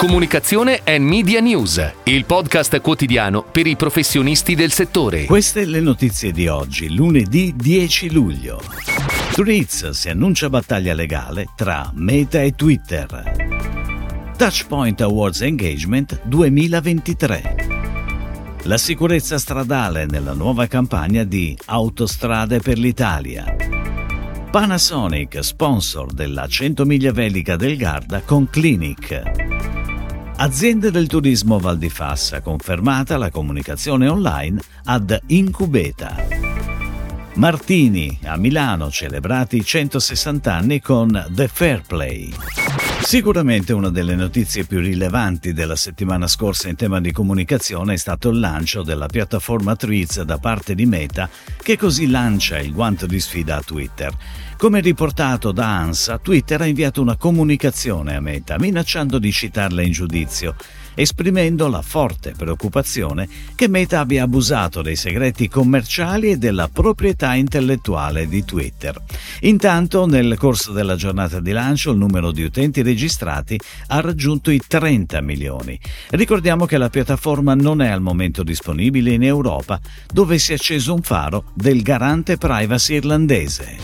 Comunicazione e Media News, il podcast quotidiano per i professionisti del settore. Queste le notizie di oggi, lunedì 10 luglio. Threads si annuncia battaglia legale tra Meta e Twitter. Touchpoint Awards Engagement 2023. La sicurezza stradale nella nuova campagna di Autostrade per l'Italia. Panasonic, sponsor della 100 miglia velica del Garda con Clinic. Aziende del turismo Val di Fassa, confermata la comunicazione online ad Incubeta. Martini a Milano celebrati 160 anni con The Fair Play. Sicuramente una delle notizie più rilevanti della settimana scorsa in tema di comunicazione è stato il lancio della piattaforma Threads da parte di Meta, che così lancia il guanto di sfida a Twitter. Come riportato da ANSA, Twitter ha inviato una comunicazione a Meta minacciando di citarla in giudizio esprimendo la forte preoccupazione che Meta abbia abusato dei segreti commerciali e della proprietà intellettuale di Twitter. Intanto, nel corso della giornata di lancio, il numero di utenti registrati ha raggiunto i 30 milioni. Ricordiamo che la piattaforma non è al momento disponibile in Europa, dove si è acceso un faro del garante privacy irlandese.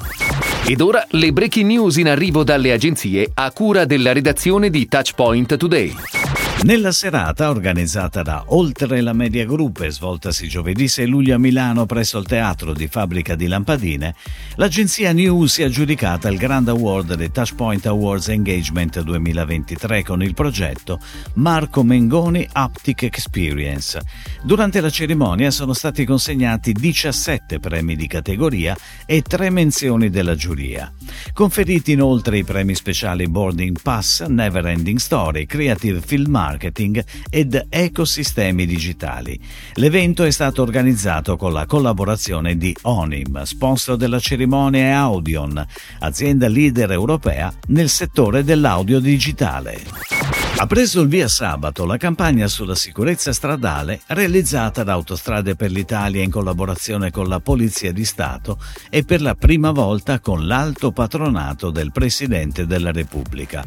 Ed ora le breaking news in arrivo dalle agenzie a cura della redazione di Touchpoint Today. Nella serata organizzata da Oltre la Media Group e svoltasi giovedì 6 luglio a Milano presso il Teatro di Fabbrica di Lampadine, l'agenzia New si è aggiudicata il Grand Award dei Touchpoint Awards Engagement 2023 con il progetto Marco Mengoni Optic Experience. Durante la cerimonia sono stati consegnati 17 premi di categoria e 3 menzioni della giuria. Conferiti inoltre i premi speciali Boarding Pass, Never Ending Story, Creative Film marketing ed ecosistemi digitali. L'evento è stato organizzato con la collaborazione di Onim, sponsor della cerimonia è Audion, azienda leader europea nel settore dell'audio digitale. Ha preso il via sabato la campagna sulla sicurezza stradale realizzata da Autostrade per l'Italia in collaborazione con la Polizia di Stato e per la prima volta con l'alto patronato del Presidente della Repubblica.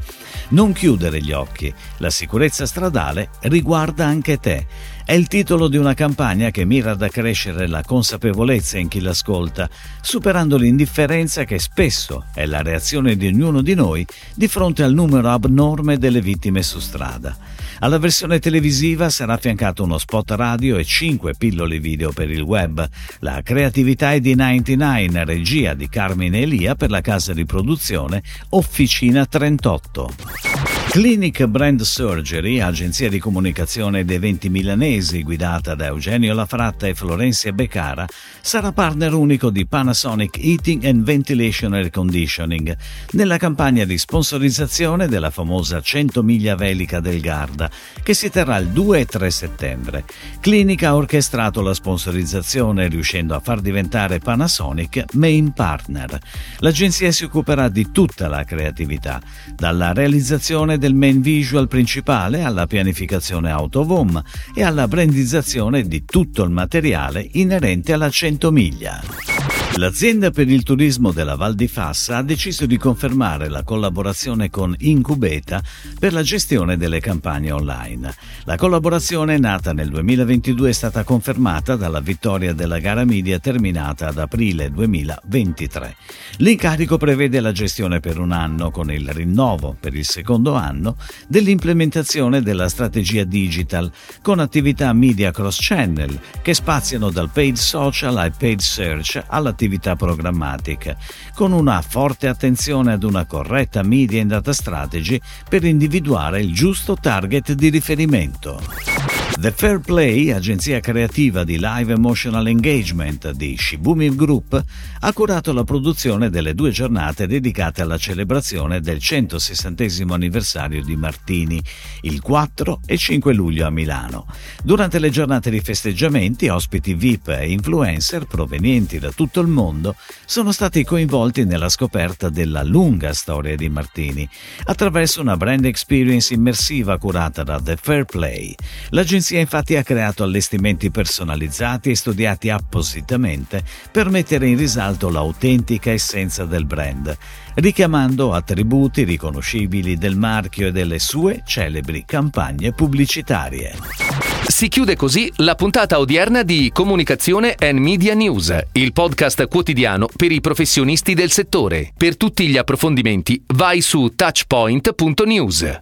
Non chiudere gli occhi, la sicurezza stradale riguarda anche te. È il titolo di una campagna che mira ad accrescere la consapevolezza in chi l'ascolta, superando l'indifferenza che spesso è la reazione di ognuno di noi di fronte al numero abnorme delle vittime su strada. Alla versione televisiva sarà affiancato uno spot radio e 5 pillole video per il web. La creatività è di 99, regia di Carmine Elia per la casa di produzione Officina 38. Clinic Brand Surgery, agenzia di comunicazione ed eventi milanesi guidata da Eugenio Lafratta e Florencia Beccara, sarà partner unico di Panasonic Heating and Ventilation Air Conditioning nella campagna di sponsorizzazione della famosa 100 miglia velica del Garda che si terrà il 2 e 3 settembre. Clinic ha orchestrato la sponsorizzazione riuscendo a far diventare Panasonic main partner. L'agenzia si occuperà di tutta la creatività, dalla realizzazione del main visual principale alla pianificazione autovom e alla brandizzazione di tutto il materiale inerente alla 100 miglia. L'azienda per il turismo della Val di Fassa ha deciso di confermare la collaborazione con Incubeta per la gestione delle campagne online. La collaborazione nata nel 2022 è stata confermata dalla vittoria della gara media terminata ad aprile 2023. L'incarico prevede la gestione per un anno con il rinnovo per il secondo anno dell'implementazione della strategia digital con attività media cross channel che spaziano dal paid social ai paid search all'attività attività programmatica, con una forte attenzione ad una corretta media and data strategy per individuare il giusto target di riferimento. The Fair Play, agenzia creativa di live emotional engagement di Shibumi Group, ha curato la produzione delle due giornate dedicate alla celebrazione del 160 anniversario di Martini, il 4 e 5 luglio a Milano. Durante le giornate di festeggiamenti, ospiti VIP e influencer provenienti da tutto il mondo sono stati coinvolti nella scoperta della lunga storia di Martini, attraverso una brand experience immersiva curata da The Fair Play. L'agenzia L'agenzia infatti ha creato allestimenti personalizzati e studiati appositamente per mettere in risalto l'autentica essenza del brand, richiamando attributi riconoscibili del marchio e delle sue celebri campagne pubblicitarie. Si chiude così la puntata odierna di Comunicazione and Media News, il podcast quotidiano per i professionisti del settore. Per tutti gli approfondimenti vai su touchpoint.news.